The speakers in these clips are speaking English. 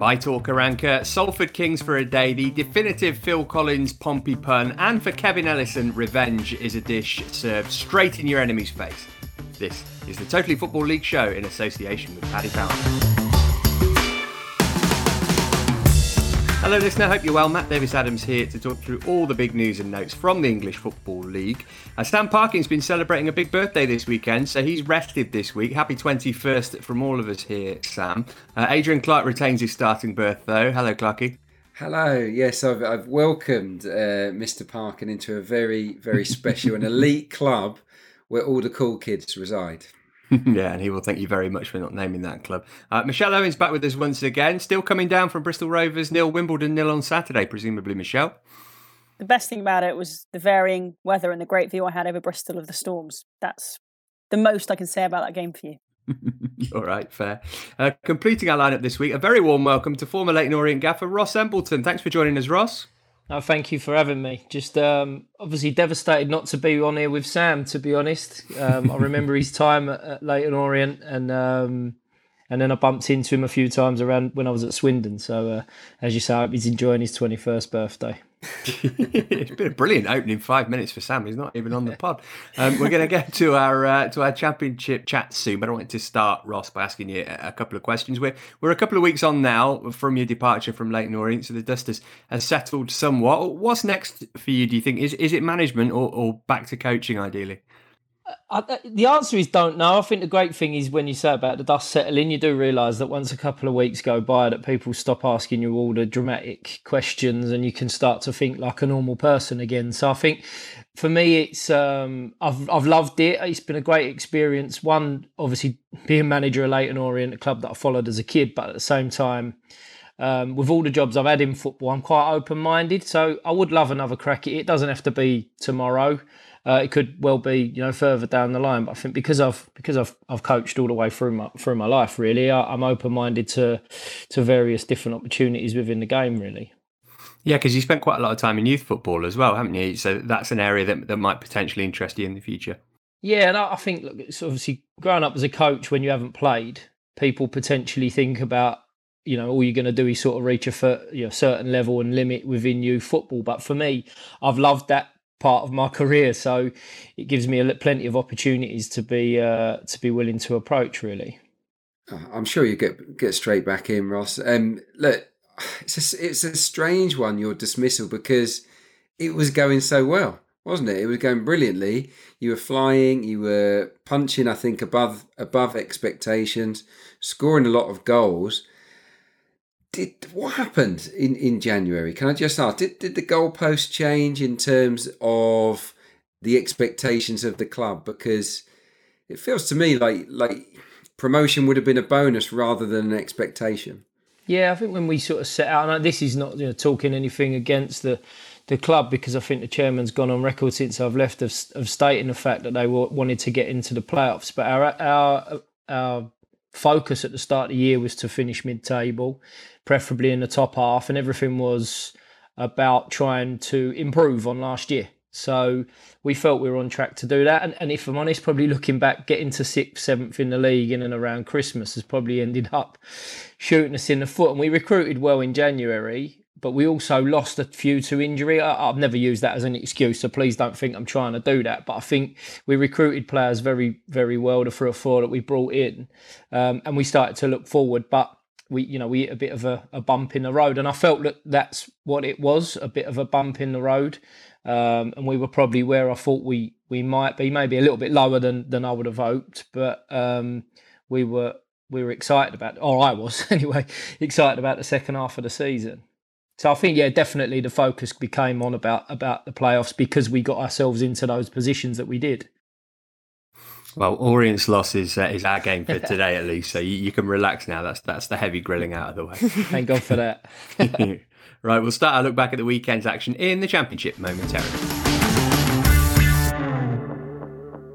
Aitor Karanka, Salford Kings for a day, the definitive Phil Collins Pompey pun, and for Kevin Ellison, revenge is a dish served straight in your enemy's face. This is the Totally Football League show in association with Paddy Power. Hello, listener. Hope you're well. Matt Davies Adams here to talk through all the big news and notes from the English Football League. Uh, Sam Parkin's been celebrating a big birthday this weekend, so he's rested this week. Happy 21st from all of us here, Sam. Uh, Adrian Clarke retains his starting berth, though. Hello, Clarky. Hello. Yes, I've, I've welcomed uh, Mr. Parkin into a very, very special and elite club where all the cool kids reside. yeah, and he will thank you very much for not naming that club. Uh, Michelle Owen's back with us once again, still coming down from Bristol Rovers, nil Wimbledon, nil on Saturday, presumably, Michelle. The best thing about it was the varying weather and the great view I had over Bristol of the storms. That's the most I can say about that game for you. All right, fair. Uh, completing our lineup this week, a very warm welcome to former Leyton Orient gaffer Ross Embleton. Thanks for joining us, Ross. No, thank you for having me. Just um, obviously devastated not to be on here with Sam. To be honest, um, I remember his time at, at Leyton Orient, and um, and then I bumped into him a few times around when I was at Swindon. So uh, as you say, he's enjoying his twenty first birthday. it's been a brilliant opening five minutes for Sam. He's not even on the pod. Um, we're going to get to our uh, to our championship chat soon, but I wanted to start Ross by asking you a couple of questions. We're we're a couple of weeks on now from your departure from Leyton Orient, so the dust has, has settled somewhat. What's next for you? Do you think is is it management or, or back to coaching ideally? I, the answer is don't know. I think the great thing is when you say about the dust settling, you do realise that once a couple of weeks go by, that people stop asking you all the dramatic questions, and you can start to think like a normal person again. So I think for me, it's um, I've I've loved it. It's been a great experience. One, obviously, being manager of Leyton Orient, a club that I followed as a kid, but at the same time. Um, with all the jobs I've had in football, I'm quite open minded. So I would love another crack at it. It doesn't have to be tomorrow. Uh, it could well be, you know, further down the line. But I think because I've because I've I've coached all the way through my through my life, really, I, am open minded to to various different opportunities within the game, really. Yeah, because you spent quite a lot of time in youth football as well, haven't you? So that's an area that that might potentially interest you in the future. Yeah, and I think look, it's obviously growing up as a coach when you haven't played, people potentially think about you know all you're going to do is sort of reach a you know, certain level and limit within youth football. But for me, I've loved that part of my career. So it gives me a, plenty of opportunities to be uh, to be willing to approach. Really, uh, I'm sure you get get straight back in, Ross. Um, look, it's a, it's a strange one your dismissal because it was going so well, wasn't it? It was going brilliantly. You were flying. You were punching. I think above above expectations, scoring a lot of goals did what happened in, in January? Can I just ask? Did did the goalpost change in terms of the expectations of the club? Because it feels to me like like promotion would have been a bonus rather than an expectation. Yeah, I think when we sort of set out, and this is not you know, talking anything against the the club because I think the chairman's gone on record since I've left of, of stating the fact that they wanted to get into the playoffs. But our our our focus at the start of the year was to finish mid-table preferably in the top half, and everything was about trying to improve on last year. So we felt we were on track to do that. And, and if I'm honest, probably looking back, getting to sixth, seventh in the league in and around Christmas has probably ended up shooting us in the foot. And we recruited well in January, but we also lost a few to injury. I, have never used that as an excuse, so please don't think I'm trying to do that. But I think we recruited players very, very well, the three or four that we brought in, um, and we started to look forward. But we you know we hit a bit of a, a, bump in the road and i felt that that's what it was a bit of a bump in the road um, and we were probably where i thought we we might be maybe a little bit lower than than i would have hoped but um, we were we were excited about or i was anyway excited about the second half of the season so i think yeah definitely the focus became on about about the playoffs because we got ourselves into those positions that we did well, Orient's loss is uh, is our game for today at least, so you, you, can relax now. That's that's the heavy grilling out of the way. Thank God for that. right, we'll start our look back at the weekend's action in the championship momentarily.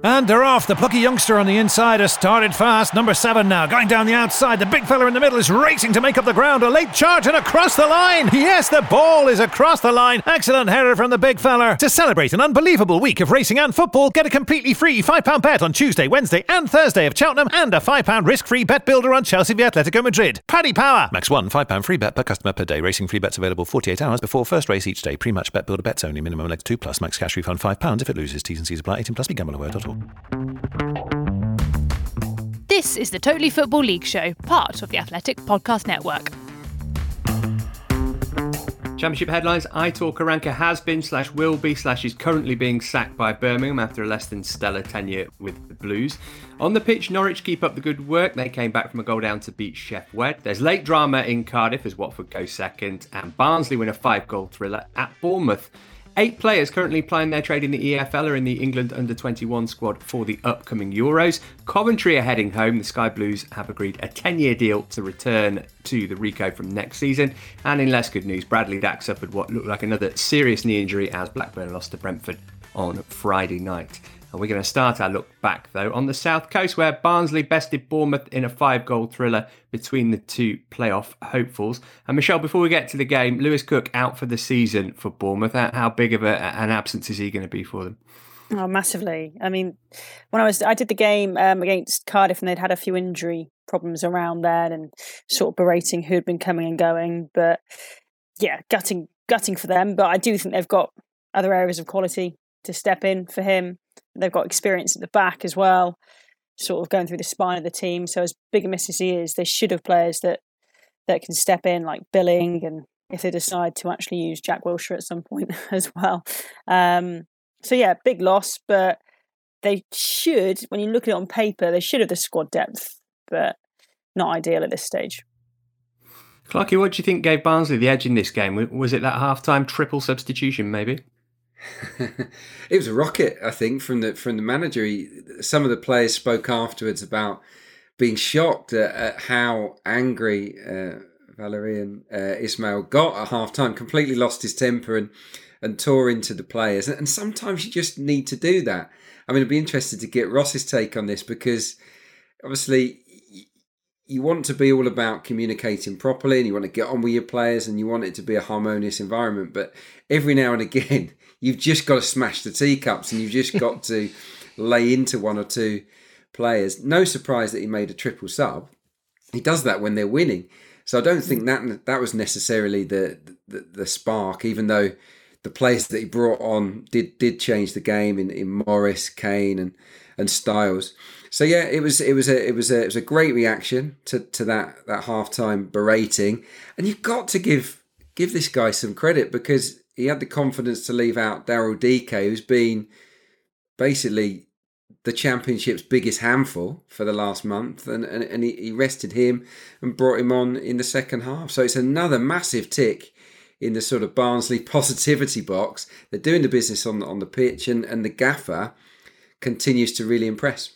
And they're off. The plucky youngster on the inside has started fast. Number seven now, going down the outside. The big fella in the middle is racing to make up the ground. A late charge and across the line. Yes, the ball is across the line. Excellent header from the big fella. To celebrate an unbelievable week of racing and football, get a completely free £5 bet on Tuesday, Wednesday, and Thursday of Cheltenham and a £5 risk free bet builder on Chelsea v Atletico Madrid. Paddy Power. Max one £5 free bet per customer per day. Racing free bets available 48 hours before first race each day. Pre match bet builder bets only. Minimum leg 2 plus. Max cash refund £5 if it loses. T's and C's apply. 18 plus. BeGambleAware.org. This is the Totally Football League Show, part of the Athletic Podcast Network. Championship headlines Aitor Karanka has been, slash, will be, slash, is currently being sacked by Birmingham after a less than stellar tenure with the Blues. On the pitch, Norwich keep up the good work. They came back from a goal down to beat Sheff Wed. There's late drama in Cardiff as Watford go second, and Barnsley win a five goal thriller at Bournemouth. Eight players currently playing their trade in the EFL are in the England under 21 squad for the upcoming Euros. Coventry are heading home. The Sky Blues have agreed a 10 year deal to return to the Ricoh from next season. And in less good news, Bradley Dack suffered what looked like another serious knee injury as Blackburn lost to Brentford on Friday night. And we're going to start our look back, though, on the South Coast, where Barnsley bested Bournemouth in a five goal thriller between the two playoff hopefuls. And Michelle, before we get to the game, Lewis Cook out for the season for Bournemouth. How big of a, an absence is he going to be for them? Oh, massively. I mean, when I was, I did the game um, against Cardiff and they'd had a few injury problems around then and sort of berating who'd been coming and going. But yeah, gutting, gutting for them. But I do think they've got other areas of quality to step in for him. They've got experience at the back as well, sort of going through the spine of the team. So as big a miss as he is, they should have players that that can step in like Billing and if they decide to actually use Jack Wilshere at some point as well. Um, so yeah, big loss, but they should, when you look at it on paper, they should have the squad depth, but not ideal at this stage. Clarky, what do you think gave Barnsley the edge in this game? Was it that half-time triple substitution, maybe? it was a rocket, I think, from the from the manager. He, some of the players spoke afterwards about being shocked at, at how angry uh, Valérien uh, Ismaël got at half time. Completely lost his temper and and tore into the players. And, and sometimes you just need to do that. I mean, I'd be interested to get Ross's take on this because obviously you want to be all about communicating properly and you want to get on with your players and you want it to be a harmonious environment. But every now and again, you've just got to smash the teacups and you've just got to lay into one or two players. No surprise that he made a triple sub. He does that when they're winning. So I don't think that that was necessarily the, the, the spark, even though the players that he brought on did did change the game in, in Morris, Kane, and and Styles. So yeah, it was it was a it was a it was a great reaction to, to that that halftime berating, and you've got to give give this guy some credit because he had the confidence to leave out Daryl Dike, who's been basically the championship's biggest handful for the last month, and, and, and he, he rested him and brought him on in the second half. So it's another massive tick in the sort of Barnsley positivity box. They're doing the business on the, on the pitch, and, and the gaffer continues to really impress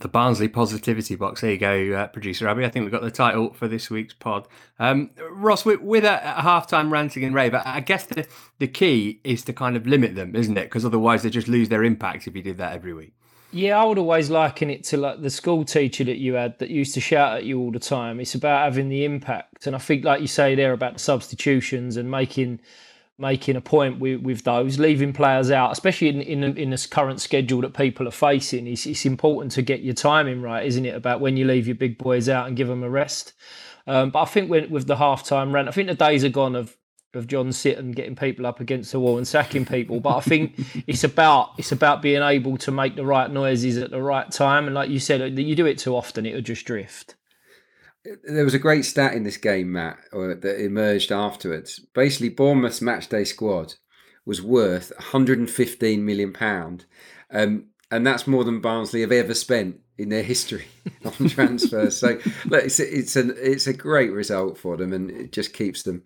the Barnsley positivity box. There you go, uh, producer Abby. I think we've got the title for this week's pod. Um, Ross, with, with a, a halftime ranting and rave, I guess the, the key is to kind of limit them, isn't it? Because otherwise they just lose their impact if you did that every week. Yeah, I would always liken it to like the school teacher that you had that used to shout at you all the time. It's about having the impact, and I think, like you say there, about the substitutions and making making a point with, with those, leaving players out, especially in in, in this current schedule that people are facing. It's, it's important to get your timing right, isn't it? About when you leave your big boys out and give them a rest. Um, but I think with, with the half time rant, I think the days are gone of of John Sitton getting people up against the wall and sacking people. But I think it's about it's about being able to make the right noises at the right time. And like you said, you do it too often, it'll just drift. There was a great stat in this game, Matt, that emerged afterwards. Basically, Bournemouth's matchday squad was worth 115 million pound, um, and that's more than Barnsley have ever spent in their history on transfers. so look, it's it's a it's a great result for them, and it just keeps them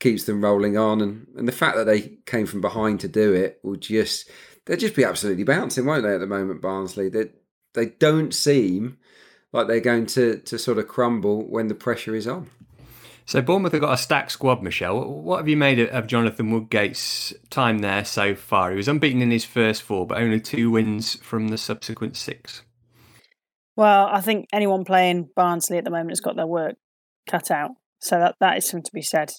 keeps them rolling on. And and the fact that they came from behind to do it will just they'll just be absolutely bouncing, won't they? At the moment, Barnsley they they don't seem like they're going to to sort of crumble when the pressure is on. So Bournemouth have got a stacked squad, Michelle. What have you made of Jonathan Woodgate's time there so far? He was unbeaten in his first four, but only two wins from the subsequent six. Well, I think anyone playing Barnsley at the moment has got their work cut out. So that, that is something to be said.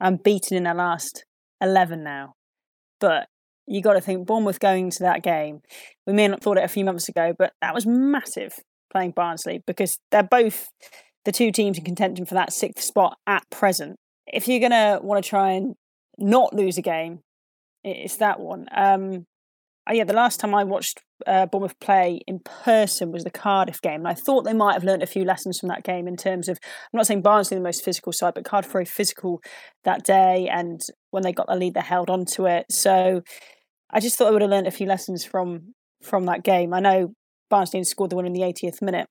I'm beaten in their last 11 now. But you got to think Bournemouth going to that game, we may not thought it a few months ago, but that was massive playing Barnsley because they're both the two teams in contention for that sixth spot at present. If you're going to want to try and not lose a game, it's that one. Um, uh, yeah, the last time I watched uh, Bournemouth play in person was the Cardiff game, and I thought they might have learned a few lessons from that game in terms of I'm not saying Barnsley the most physical side, but Cardiff very physical that day, and when they got the lead, they held on to it. So I just thought I would have learned a few lessons from from that game. I know Barnsley scored the one in the 80th minute,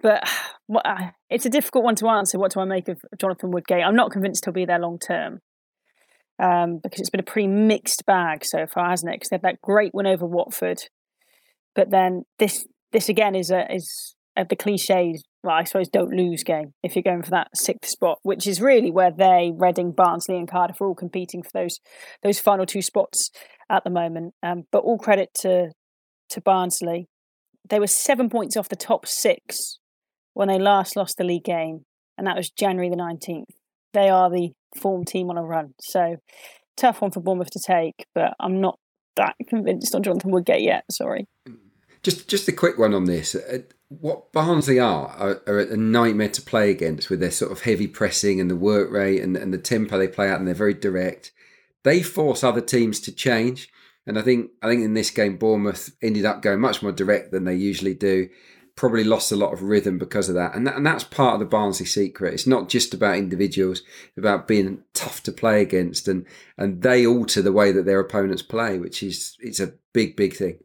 but uh, it's a difficult one to answer. What do I make of Jonathan Woodgate? I'm not convinced he'll be there long term um, because it's been a pretty mixed bag so far, hasn't it? Because they had that great win over Watford, but then this this again is a is a, the cliches. Well, I suppose don't lose game if you're going for that sixth spot, which is really where they, Reading, Barnsley, and Cardiff are all competing for those those final two spots at the moment. Um, but all credit to to Barnsley. They were seven points off the top six when they last lost the league game, and that was January the nineteenth. They are the form team on a run. So tough one for Bournemouth to take, but I'm not that convinced on Jonathan Woodgate yet. Sorry. Just just a quick one on this. Uh, what Barnsley are, are, are a nightmare to play against with their sort of heavy pressing and the work rate and, and the tempo they play out, and they're very direct. They force other teams to change. And I think I think in this game Bournemouth ended up going much more direct than they usually do probably lost a lot of rhythm because of that. And, that, and that's part of the Barnsley secret. It's not just about individuals, it's about being tough to play against and, and they alter the way that their opponents play, which is it's a big, big thing.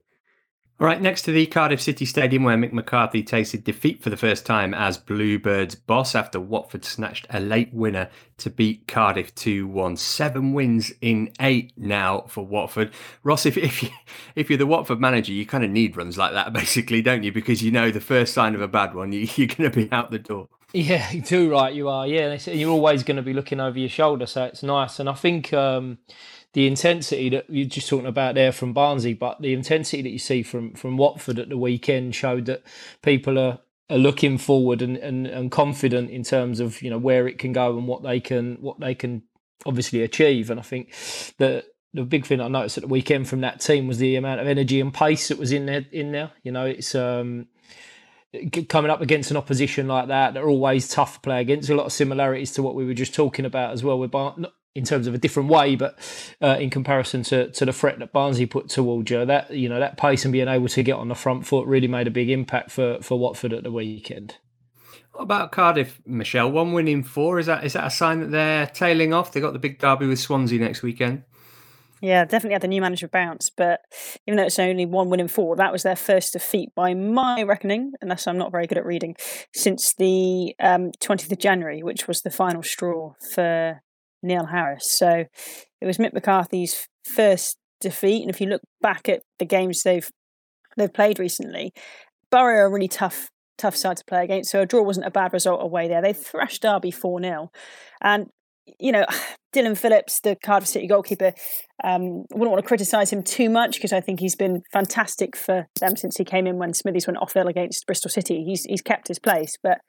All right, next to the Cardiff City Stadium, where Mick McCarthy tasted defeat for the first time as Bluebirds boss after Watford snatched a late winner to beat Cardiff 2 1. Seven wins in eight now for Watford. Ross, if, if, you, if you're the Watford manager, you kind of need runs like that, basically, don't you? Because you know the first sign of a bad one, you, you're going to be out the door. Yeah, too right, you are. Yeah, you're always going to be looking over your shoulder, so it's nice. And I think. Um, the intensity that you're just talking about there from Barnsley, but the intensity that you see from from Watford at the weekend showed that people are are looking forward and, and, and confident in terms of you know where it can go and what they can what they can obviously achieve. And I think that the big thing I noticed at the weekend from that team was the amount of energy and pace that was in there. In there, you know, it's um, coming up against an opposition like that. They're always tough to play against. A lot of similarities to what we were just talking about as well with Bar- in terms of a different way, but uh, in comparison to, to the threat that Barnsley put towards you, that you know that pace and being able to get on the front foot really made a big impact for for Watford at the weekend. What about Cardiff, Michelle? One win in four is that is that a sign that they're tailing off? They got the big derby with Swansea next weekend. Yeah, definitely had the new manager bounce, but even though it's only one win in four, that was their first defeat by my reckoning, unless I'm not very good at reading, since the um, 20th of January, which was the final straw for Neil Harris. So it was Mick McCarthy's first defeat. And if you look back at the games they've they've played recently, Borough are a really tough tough side to play against. So a draw wasn't a bad result away there. They thrashed Derby 4 0. And you know, Dillon Phillips, the Cardiff City goalkeeper, um, wouldn't want to criticise him too much because I think he's been fantastic for them since he came in when Smithies went off ill against Bristol City. He's he's kept his place, but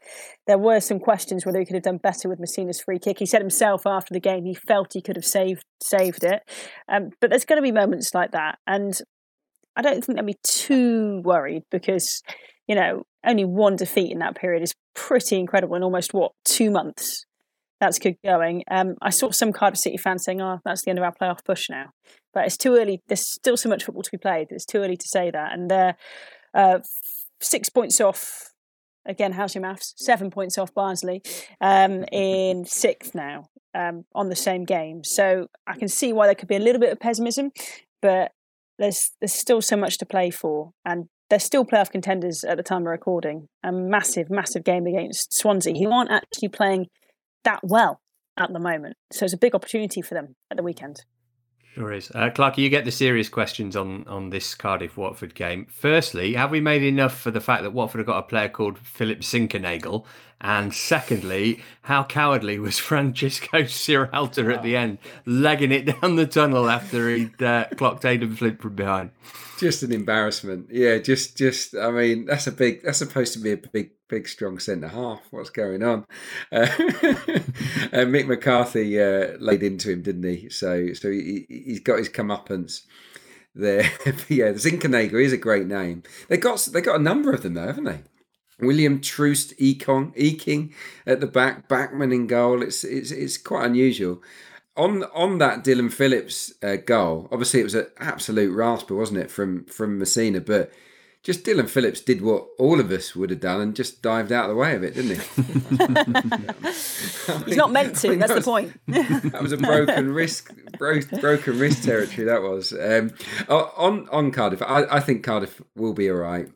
there were some questions whether he could have done better with Masina's free kick. He said himself after the game he felt he could have saved saved it, um, but there's going to be moments like that, and I don't think they'll be too worried because you know only one defeat in that period is pretty incredible in almost what two months that's good going. Um, I saw some Cardiff City fans saying, "Oh, that's the end of our playoff push now," but it's too early. There's still so much football to be played. It's too early to say that, and they're uh, six points off. Again, how's your maths? Seven points off Barnsley um, in sixth now um, on the same game. So I can see why there could be a little bit of pessimism, but there's there's still so much to play for, and they're still playoff contenders at the time of recording. A massive, massive game against Swansea, who aren't actually playing that well at the moment. So it's a big opportunity for them at the weekend. Sure is. Uh, Clarky, you get the serious questions on, on this Cardiff Watford game. Firstly, have we made enough for the fact that Watford have got a player called Philip Zinckernagel? And secondly, how cowardly was Francisco Sierralta at the end, legging it down the tunnel after he'd uh, clocked Aden Flint from behind? Just an embarrassment. Yeah, just, just. I mean, that's a big. That's supposed to be a big, big, strong centre half. What's going on? Uh, Mick McCarthy uh, laid into him, didn't he? So, so he, he's got his comeuppance there. yeah, the is a great name. They got they got a number of them though, haven't they? William Troost Ekong, Eking at the back, Bachmann in goal. It's it's it's quite unusual. On on that Dillon Phillips uh, goal, obviously it was an absolute rasper, wasn't it, from from Masina? But just Dillon Phillips did what all of us would have done and just dived out of the way of it, didn't he? He's not meant to. I mean, that's that was, the point. that was a broken wrist, bro, broken wrist territory. That was um, on on Cardiff. I, I think Cardiff will be all right.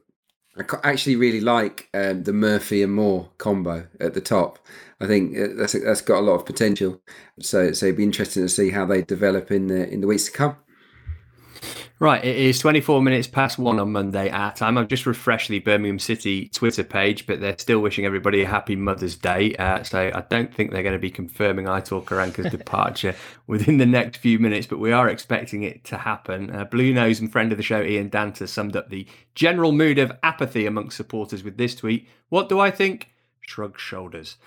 I actually really like um, the Murphy and Moore combo at the top. I think uh, that's that's got a lot of potential. So so it'd be interesting to see how they develop in the in the weeks to come. Right, it is 24 minutes past one on Monday at time. I've just refreshed the Birmingham City Twitter page, but they're still wishing everybody a happy Mother's Day. Uh, so I don't think they're going to be confirming Aitor Karanka's departure within the next few minutes, but we are expecting it to happen. Uh, Blue Nose and friend of the show, Ian Danter, summed up the general mood of apathy amongst supporters with this tweet. What do I think? Shrug shoulders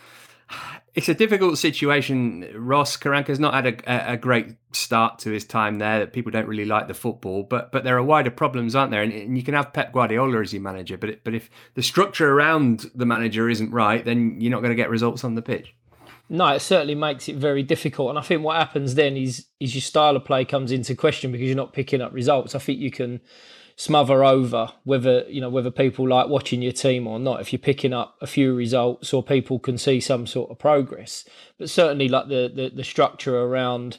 it's a difficult situation. Ross Karanka's not had a, a, great start to his time there. That people don't really like the football, but but there are wider problems, aren't there? And, and you can have Pep Guardiola as your manager, but but if the structure around the manager isn't right, then you're not going to get results on the pitch. No, it certainly makes it very difficult. And I think what happens then is is your style of play comes into question because you're not picking up results. I think you can smother over whether you know whether people like watching your team or not. If you're picking up a few results or people can see some sort of progress. But certainly like the the, the structure around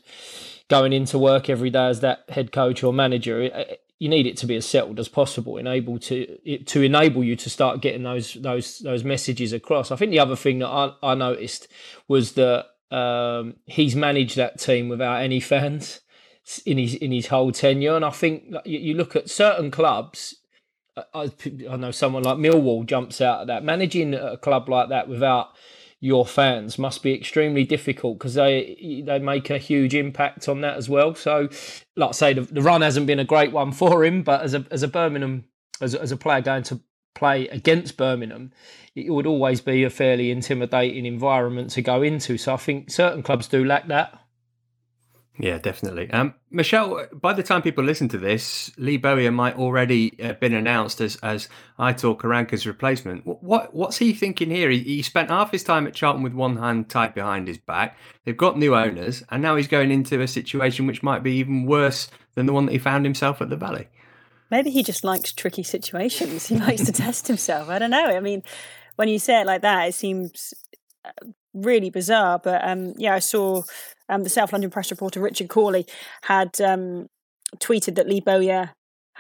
going into work every day as that head coach or manager you need it to be as settled as possible enable to to enable you to start getting those those those messages across. I think the other thing that i, I noticed was that um, he's managed that team without any fans in his in his whole tenure. And I think you look at certain clubs. Uh, I, I know someone like Millwall jumps out of that. Managing a club like that without your fans must be extremely difficult because they they make a huge impact on that as well. So, like I say, the, the run hasn't been a great one for him, but as a as a Birmingham as as a player going to play against Birmingham, it would always be a fairly intimidating environment to go into. So I think certain clubs do lack that. Yeah, definitely. Um, Michelle, by the time people listen to this, Lee Bowyer might already have been announced as as Aitor Karanka's replacement. What, what what's he thinking here? He, he, spent half his time at Charlton with one hand tied behind his back. They've got new owners, and now he's going into a situation which might be even worse than the one that he found himself at the Valley. Maybe he just likes tricky situations. He likes to test himself. I don't know. I mean, when you say it like that, it seems uh, really bizarre. But um, yeah, I saw um, the South London press reporter Richard Cawley had um, tweeted that Lee Bowyer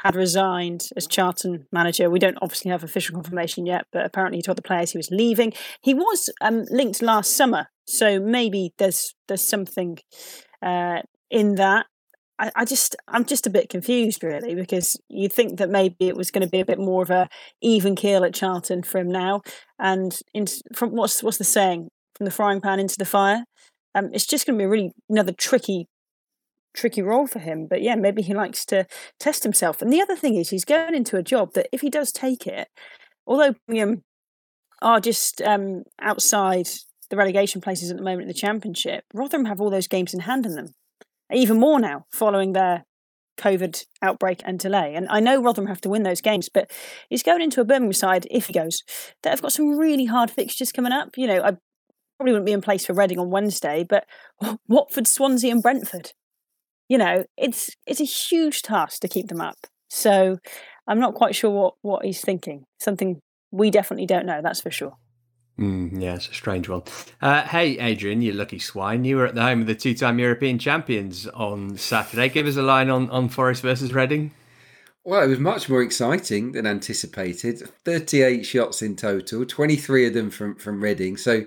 had resigned as Charlton manager. We don't obviously have official confirmation yet, but apparently he told the players he was leaving. He was um, linked last summer, so maybe there's there's something uh, in that. I, I, just I'm just a bit confused really because you'd think that maybe it was going to be a bit more of a even keel at Charlton from now, and in, from what's what's the saying from the frying pan into the fire. Um, it's just going to be really another tricky, tricky role for him. But yeah, maybe he likes to test himself. And the other thing is, he's going into a job that if he does take it, although Birmingham are just um, outside the relegation places at the moment in the championship, Rotherham have all those games in hand in them, even more now following their COVID outbreak and delay. And I know Rotherham have to win those games, but he's going into a Birmingham side, if he goes, that have got some really hard fixtures coming up. You know, I probably wouldn't be in place for Reading on Wednesday, but Watford, Swansea, and Brentford. You know, it's it's a huge task to keep them up. So I'm not quite sure what, what he's thinking. Something we definitely don't know, that's for sure. Mm, yeah, it's a strange one. Uh, hey, Adrian, you lucky swine. You were at the home of the two time European champions on Saturday. Give us a line on, on Forest versus Reading. Well, it was much more exciting than anticipated. 38 shots in total, 23 of them from, from Reading. So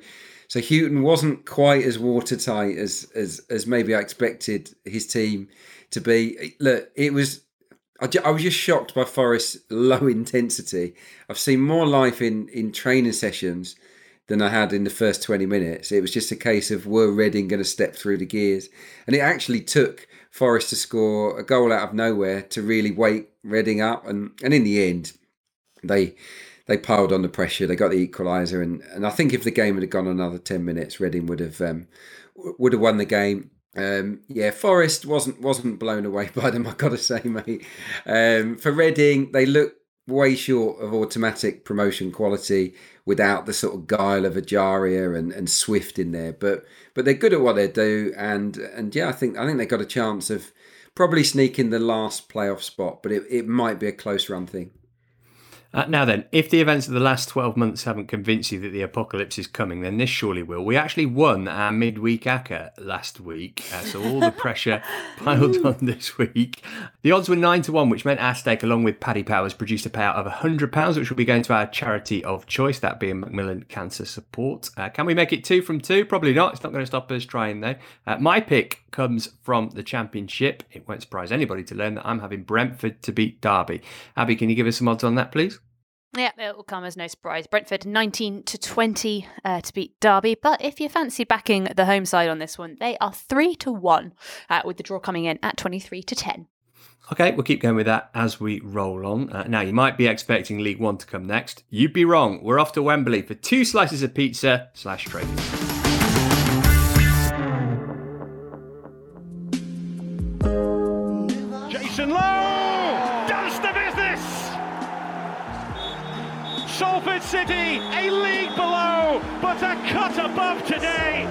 so Hughton wasn't quite as watertight as, as, as maybe I expected his team to be. Look, it was I, was just shocked by Forest's low intensity. I've seen more life in, in training sessions than I had in the first 20 minutes. It was just a case of were Reading going to step through the gears? And it actually took Forest to score a goal out of nowhere to really wake Reading up. And, and in the end, they they piled on the pressure. They got the equaliser, and, and I think if the game had gone another ten minutes, Reading would have um, would have won the game. Um, yeah, Forest wasn't wasn't blown away by them. I got to say, mate. Um, for Reading, they look way short of automatic promotion quality without the sort of guile of Ejaria and, and Swift in there. But but they're good at what they do, and and yeah, I think I think they got a chance of probably sneaking the last playoff spot, but it, it might be a close run thing. Uh, now then, if the events of the last 12 months haven't convinced you that the apocalypse is coming, then this surely will. We actually won our midweek ACCA last week, uh, so all the pressure piled on this week. The odds were 9 to 1, which meant our stake, along with Paddy Powers, produced a payout of £100, which will be going to our charity of choice, that being Macmillan Cancer Support. Uh, can we make it two from two? Probably not. It's not going to stop us trying, though. Uh, my pick comes from the Championship. It won't surprise anybody to learn that I'm having Brentford to beat Derby. Abby, can you give us some odds on that, please? Yeah, it will come as no surprise. Brentford 19 to 20 uh, to beat Derby. But if you fancy backing the home side on this one, they are 3 to 1, uh, with the draw coming in at 23 to 10. Okay, we'll keep going with that as we roll on. Uh, now, you might be expecting League One to come next. You'd be wrong. We're off to Wembley for two slices of pizza slash trophies. City, a league below, but a cut above today.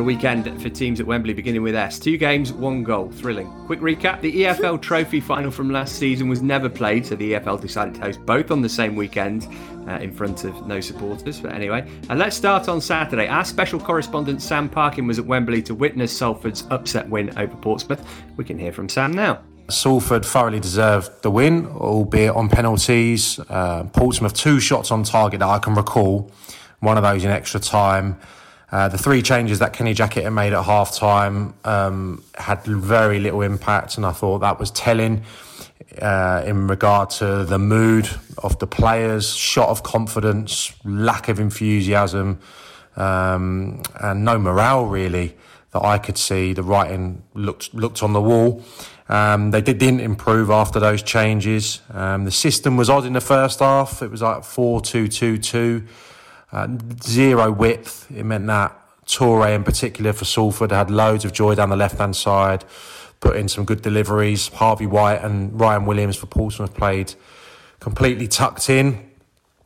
What a weekend for teams at Wembley, beginning with S. Two games, one goal. Thrilling. Quick recap the EFL Trophy final from last season was never played, so the EFL decided to host both on the same weekend uh, in front of no supporters. But anyway, and let's start on Saturday. Our special correspondent Sam Parkin was at Wembley to witness Salford's upset win over Portsmouth. We can hear from Sam now. Salford thoroughly deserved the win, albeit on penalties. Uh, Portsmouth, two shots on target that I can recall, one of those in extra time. Uh, the three changes that Kenny Jackett had made at half time um, had very little impact, and I thought that was telling uh, in regard to the mood of the players, shot of confidence, lack of enthusiasm, um, and no morale really that I could see. The writing looked looked on the wall. Um, they did, didn't improve after those changes. Um, the system was odd in the first half. It was like four two two two, uh, zero width. It meant that Touray in particular for Salford had loads of joy down the left hand side put in some good deliveries. Harvey White and Ryan Williams for Portsmouth played completely tucked in.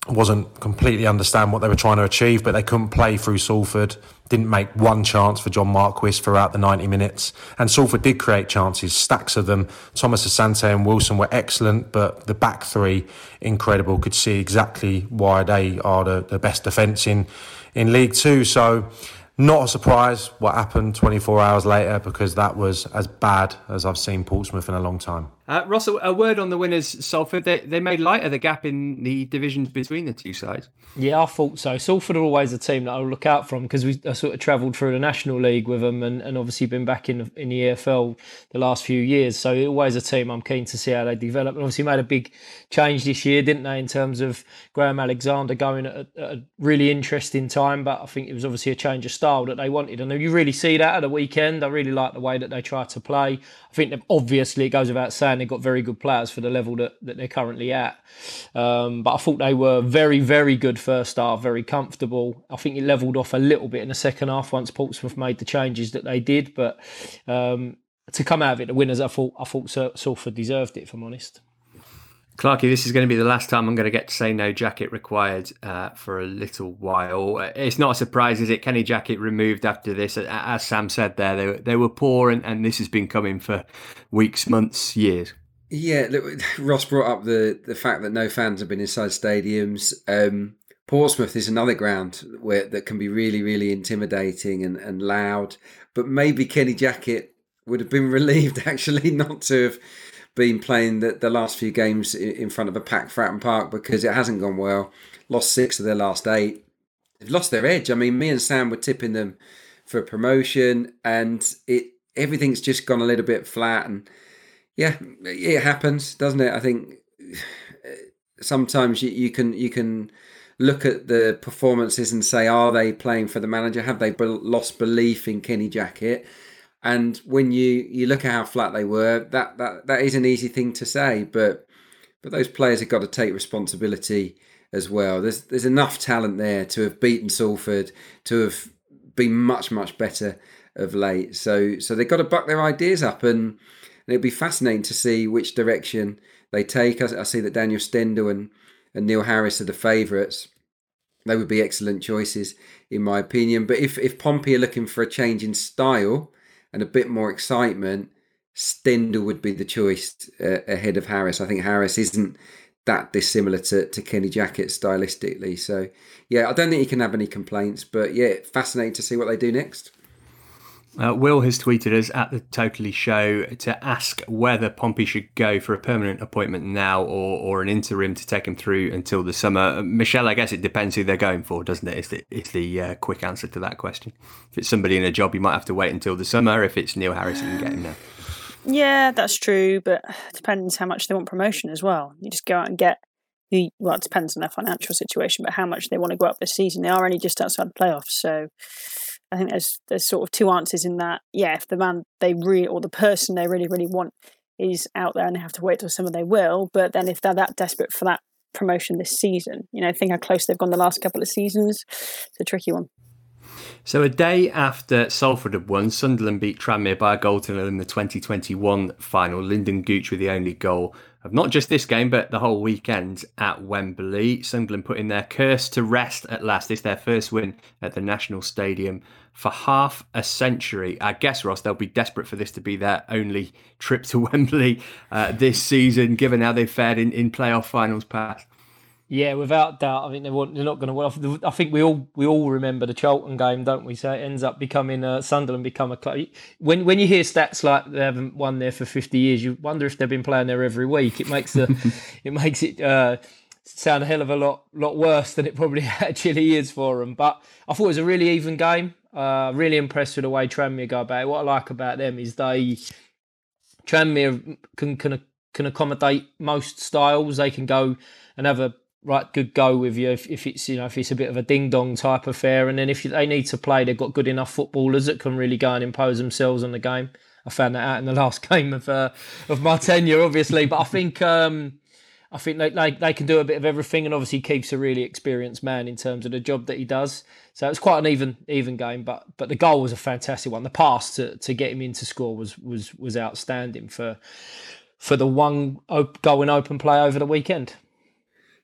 Wasn't completely understand what they were trying to achieve, but they couldn't play through Salford. Didn't make one chance for John Marquis throughout the 90 minutes. And Salford did create chances, stacks of them. Thomas Asante and Wilson were excellent, but the back three, incredible. Could see exactly why they are the, the best defence in, in League Two. So not a surprise what happened 24 hours later because that was as bad as I've seen Portsmouth in a long time. Uh, a word on the winners, Salford. They, they made light of the gap in the divisions between the two sides. Yeah, I thought so. Salford are always a team that I'll look out from because we sort of travelled through the National League with them and, and obviously been back in in the EFL the last few years. So always a team I'm keen to see how they develop. And obviously made a big change this year, didn't they, in terms of Graham Alexander going at a, at a really interesting time. But I think it was obviously a change of style that they wanted. And you really see that at the weekend. I really like the way that they try to play. I think obviously it goes without saying they've got very good players for the level that, that they're currently at. Um, but I thought they were very, very good first half, very comfortable. I think it levelled off a little bit in the second half once Portsmouth made the changes that they did. But um, to come out of it the winners, I thought I thought Salford deserved it, if I'm honest. Clarky, this is going to be the last time I'm going to get to say no jacket required uh, for a little while. It's not a surprise, is it? Kenny Jackett removed after this. As Sam said there, they, they were poor, and, and this has been coming for weeks, months, years. Yeah, look, Ross brought up the, the fact that no fans have been inside stadiums. Um, Portsmouth is another ground where that can be really, really intimidating and, and loud. But maybe Kenny Jackett would have been relieved actually not to have been playing the, the last few games in front of a packed Fratton Park because it hasn't gone well. Lost six of their last eight. They've lost their edge. I mean, me and Sam were tipping them for promotion, and it everything's just gone a little bit flat. And yeah, it happens, doesn't it? I think sometimes you, you can you can look at the performances and say, are they playing for the manager? Have they lost belief in Kenny Jackett? And when you you look at how flat they were, that that that is an easy thing to say, but but those players have got to take responsibility as well. There's there's enough talent there to have beaten Salford, to have been much much better of late. So so they've got to buck their ideas up, and, and it'll be fascinating to see which direction they take. I, I see that Daniel Stendel and and Neil Harris are the favourites. They would be excellent choices in my opinion. But if if Pompey are looking for a change in style and a bit more excitement, Stendel would be the choice uh, ahead of Harris. I think Harris isn't that dissimilar to, to Kenny Jackett stylistically. So, yeah, I don't think he can have any complaints, but yeah, fascinating to see what they do next. Uh, Will has tweeted us at the Totally Show to ask whether Pompey should go for a permanent appointment now or, or an interim to take him through until the summer. Uh, Michelle, I guess it depends who they're going for, doesn't it? It's the, it's the uh, quick answer to that question. If it's somebody in a job, you might have to wait until the summer. If it's Neil Harris, you can get him now. Yeah, that's true, but it depends how much they want promotion as well. You just go out and get the well, it depends on their financial situation, but how much they want to go up this season. They are only just outside the playoffs, so I think there's there's sort of two answers in that. Yeah, if the man they really or the person they really really want is out there and they have to wait till summer, they will. But then if they're that desperate for that promotion this season, you know, think how close they've gone the last couple of seasons. It's a tricky one. So a day after Salford had won, Sunderland beat Tranmere by a goal to nil in the 2021 final. Lynden Gooch with the only goal of not just this game, but the whole weekend at Wembley. Sunderland putting their curse to rest at last. It's their first win at the National Stadium for half a century. I guess, Ross, they'll be desperate for this to be their only trip to Wembley uh, this season, given how they've fared in, in playoff finals past. Yeah, without doubt. I think they want, they're not going to win. I think we all we all remember the Charlton game, don't we? So it ends up becoming uh, Sunderland become a club. When when you hear stats like they haven't won there for fifty years, you wonder if they've been playing there every week. It makes the it makes it uh, sound a hell of a lot lot worse than it probably actually is for them. But I thought it was a really even game. Uh, really impressed with the way Tranmere go about it. What I like about them is they Tranmere can can can accommodate most styles. They can go and have a right good go with you if, if it's you know if it's a bit of a ding dong type affair and then if they need to play they've got good enough footballers that can really go and impose themselves on the game i found that out in the last game of uh, of my tenure obviously but i think um, I think they, they, they can do a bit of everything, and obviously Keith's a really experienced man in terms of the job that he does. So it's quite an even even game, but but the goal was a fantastic one. The pass to, to get him into score was was was outstanding for for the one op- goal in open play over the weekend.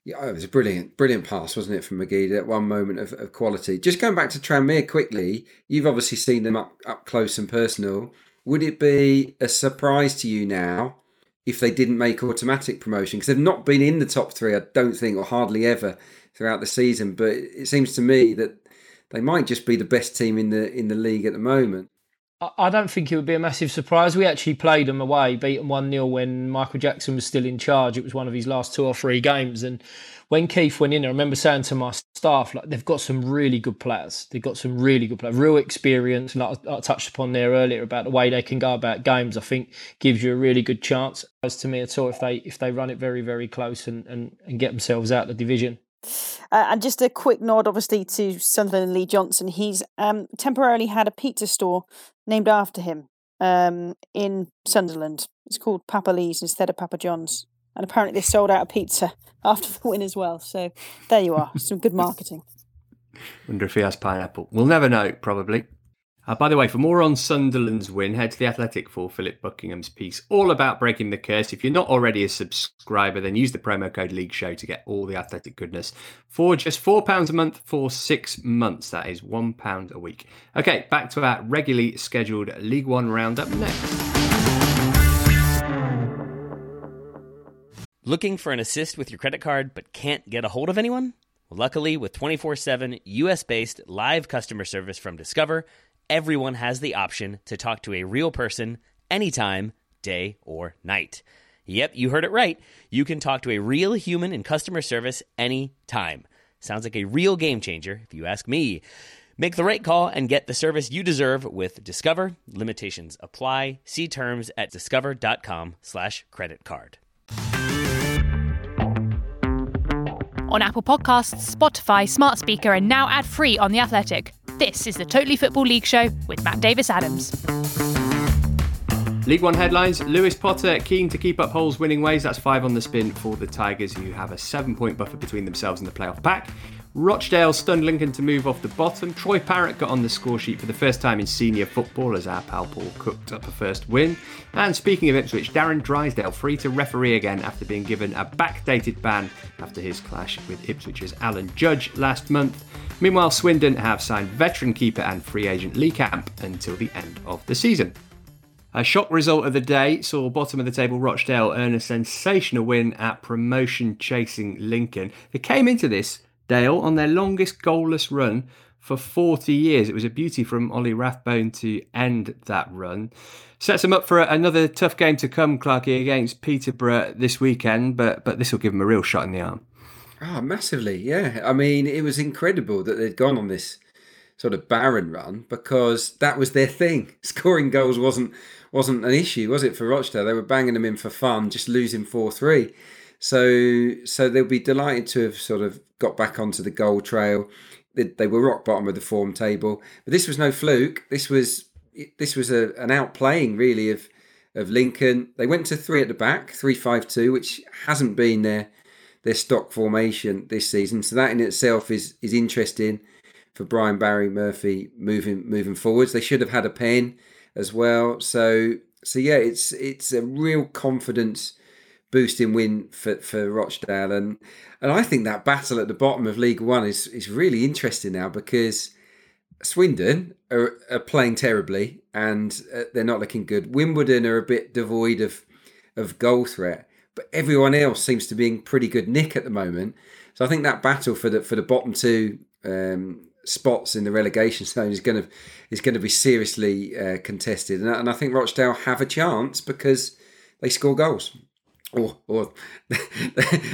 Yeah, oh, it was a brilliant, brilliant pass, wasn't it, from McGee? That one moment of, of quality. Just going back to Tranmere quickly, you've obviously seen them up, up close and personal. Would it be a surprise to you now if they didn't make automatic promotion? Because they've not been in the top three, I don't think, or hardly ever throughout the season. But it seems to me that they might just be the best team in the in the league at the moment. I don't think it would be a massive surprise. We actually played them away, beat them 1 0 when Michael Jackson was still in charge. It was one of his last two or three games. And when Keith went in I remember saying to my staff, like, they've got some really good players. They've got some really good players, real experience. Like I touched upon there earlier about the way they can go about games, I think gives you a really good chance, as to me at all, if they if they run it very, very close and, and, and get themselves out of the division. Uh, and just a quick nod, obviously, to Sunderland and Lee Johnson. He's um, temporarily had a pizza store named after him um, in Sunderland. It's called Papa Lee's instead of Papa John's. And apparently they sold out a pizza after the win as well. So there you are. Some good marketing. Wonder if he has pineapple. We'll never know, probably. Uh, by the way, for more on Sunderland's win, head to The Athletic for Philip Buckingham's piece all about breaking the curse. If you're not already a subscriber, then use the promo code League Show to get all the athletic goodness for just £4 a month for six months. That is £1 a week. Okay, back to our regularly scheduled League One roundup next. Looking for an assist with your credit card but can't get a hold of anyone? luckily, with 24 7 US based live customer service from Discover, everyone has the option to talk to a real person anytime, day or night. Yep, you heard it right. You can talk to a real human in customer service anytime. Sounds like a real game changer, if you ask me. Make the right call and get the service you deserve with Discover. Limitations apply. See terms at discover.com slash credit card. On Apple Podcasts, Spotify, Smart Speaker, and now ad-free on The Athletic. This is the Totally Football League Show with Matt Davies Adams. League One headlines Lewis Potter keen to keep up Hull's winning ways. That's five on the spin for the Tigers, who have a seven point buffer between themselves and the playoff pack. Rochdale stunned Lincoln to move off the bottom. Troy Parrott got on the score sheet for the first time in senior football as our pal Paul cooked up a first win. And speaking of Ipswich, Darren Drysdale free to referee again after being given a backdated ban after his clash with Ipswich's Alan Judge last month. Meanwhile, Swindon have signed veteran keeper and free agent Lee Camp until the end of the season. A shock result of the day saw bottom of the table Rochdale earn a sensational win at promotion chasing Lincoln. They came into this Dale on their longest goalless run for 40 years. It was a beauty from Ollie Rathbone to end that run. Sets them up for another tough game to come, Clarky, against Peterborough this weekend, but but this will give them a real shot in the arm. Oh, massively, yeah. I mean, it was incredible that they'd gone on this sort of barren run because that was their thing. Scoring goals wasn't wasn't an issue, was it, for Rochdale? They were banging them in for fun, just losing 4 3. So so they'll be delighted to have sort of got back onto the goal trail. They, they were rock bottom of the form table, but this was no fluke. This was this was a, an outplaying really of of Lincoln. They went to three at the back, three five two, which hasn't been their their stock formation this season. So that in itself is is interesting for Brian Barry Murphy moving moving forwards. They should have had a pen as well. So so yeah, it's it's a real confidence boosting win for, for Rochdale. And and I think that battle at the bottom of League One is, is really interesting now because Swindon are, are playing terribly and uh, they're not looking good. Wimbledon are a bit devoid of of goal threat, but everyone else seems to be in pretty good nick at the moment. So I think that battle for the for the bottom two um, spots in the relegation zone is going to is going to be seriously uh, contested, and, and I think Rochdale have a chance because they score goals or, oh, or oh,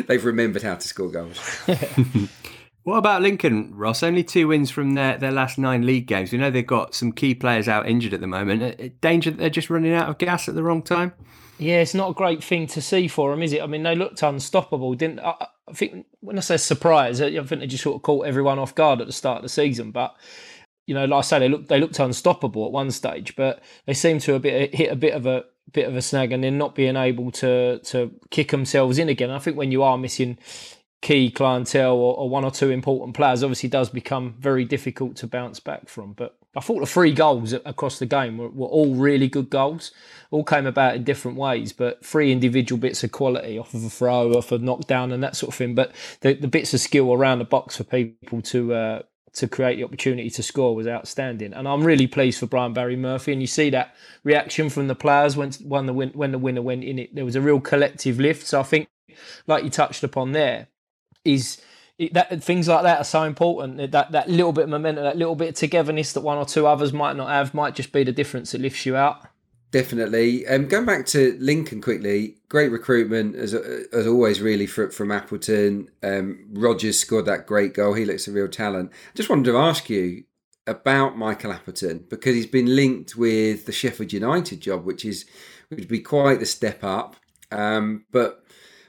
they've remembered how to score goals. what about Lincoln, Ross? Only two wins from their, their last nine league games. We know they've got some key players out injured at the moment. Uh, uh, danger that they're just running out of gas at the wrong time? Yeah, it's not a great thing to see for them, is it? I mean, they looked unstoppable, didn't I? I think when I say surprise, I think they just sort of caught everyone off guard at the start of the season. But you know, like I say, they looked they looked unstoppable at one stage, but they seem to a bit hit a bit of a bit of a snag and then not being able to to kick themselves in again. I think when you are missing key clientele or, or, one or two important players, obviously does become very difficult to bounce back from. But I thought the three goals across the game were, were, all really good goals. All came about in different ways, but three individual bits of quality off of a throw, off a knockdown, and that sort of thing. But the, the bits of skill around the box for people to uh, to create the opportunity to score was outstanding. And I'm really pleased for Brian Barry Murphy. And you see that reaction from the players when when the win, when the winner went in. It there was a real collective lift. So I think, like you touched upon there, is that things like that are so important. That that little bit of momentum, that little bit of togetherness that one or two others might not have, might just be the difference that lifts you out. Definitely. Um, going back to Lincoln quickly, great recruitment as as always, really for, from Appleton. Um, Rogers scored that great goal. He looks a real talent. Just wanted to ask you about Michael Appleton because he's been linked with the Sheffield United job, which is which would be quite the step up. Um, but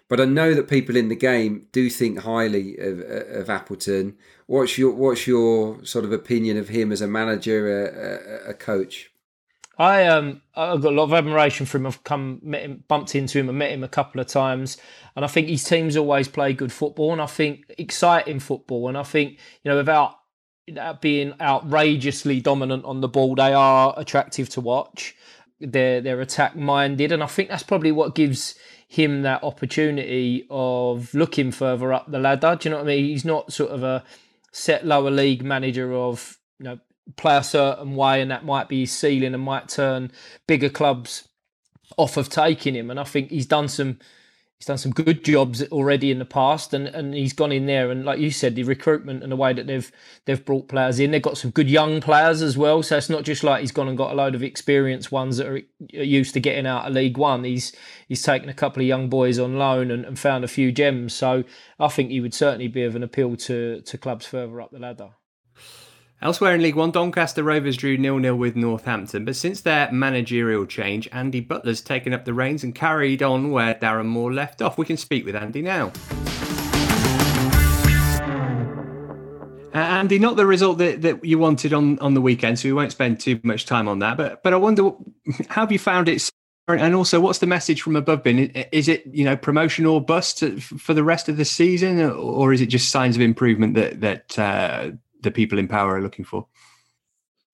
but I know that people in the game do think highly of, of Appleton. What's your what's your sort of opinion of him as a manager, a, a, a coach? I um I've got a lot of admiration for him. I've come met him, bumped into him, and met him a couple of times, and I think his teams always play good football, and I think exciting football, and I think you know without, without being outrageously dominant on the ball, they are attractive to watch. They're they're attack minded, and I think that's probably what gives him that opportunity of looking further up the ladder. Do you know what I mean? He's not sort of a set lower league manager of you know play a certain way and that might be his ceiling and might turn bigger clubs off of taking him. And I think he's done some he's done some good jobs already in the past and, and he's gone in there. And like you said the recruitment and the way that they've they've brought players in they've got some good young players as well. So it's not just like he's gone and got a load of experienced ones that are used to getting out of league one. He's he's taken a couple of young boys on loan and, and found a few gems. So i think he would certainly be of an appeal to to clubs further up the ladder Elsewhere in League One, Doncaster Rovers drew nil-nil with Northampton, but since their managerial change, Andy Butler's taken up the reins and carried on where Darren Moore left off. We can speak with Andy now. Uh, Andy, not the result that, that you wanted on, on the weekend, so we won't spend too much time on that. But but I wonder, how have you found it? And also, what's the message from above been? Is it you know promotion or bust for the rest of the season, or is it just signs of improvement that that uh, the people in power are looking for?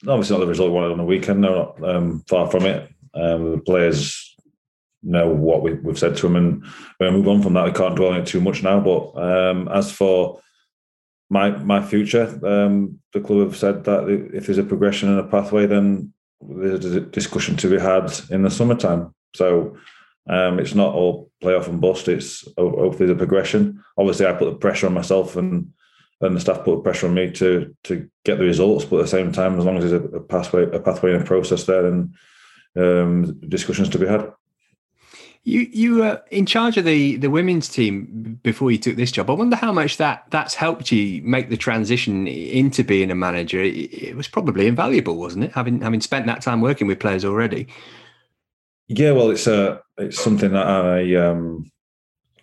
Obviously, not the result we wanted on the weekend. No, not um, far from it. Um, the players know what we, have said to them, and we move on from that. We can't dwell on it too much now. But um, as for my my future, um, the club have said that if there's a progression and a pathway, then there's a discussion to be had in the summertime. So um, it's not all playoff and bust. It's hopefully the progression. Obviously, I put the pressure on myself and and the staff put pressure on me to to get the results. But at the same time, as long as there's a, a pathway, a pathway and a process there, and um, discussions to be had. You you were in charge of the the women's team before you took this job. I wonder how much that that's helped you make the transition into being a manager. It, it was probably invaluable, wasn't it? Having having spent that time working with players already. Yeah, well, it's uh, it's something that I um,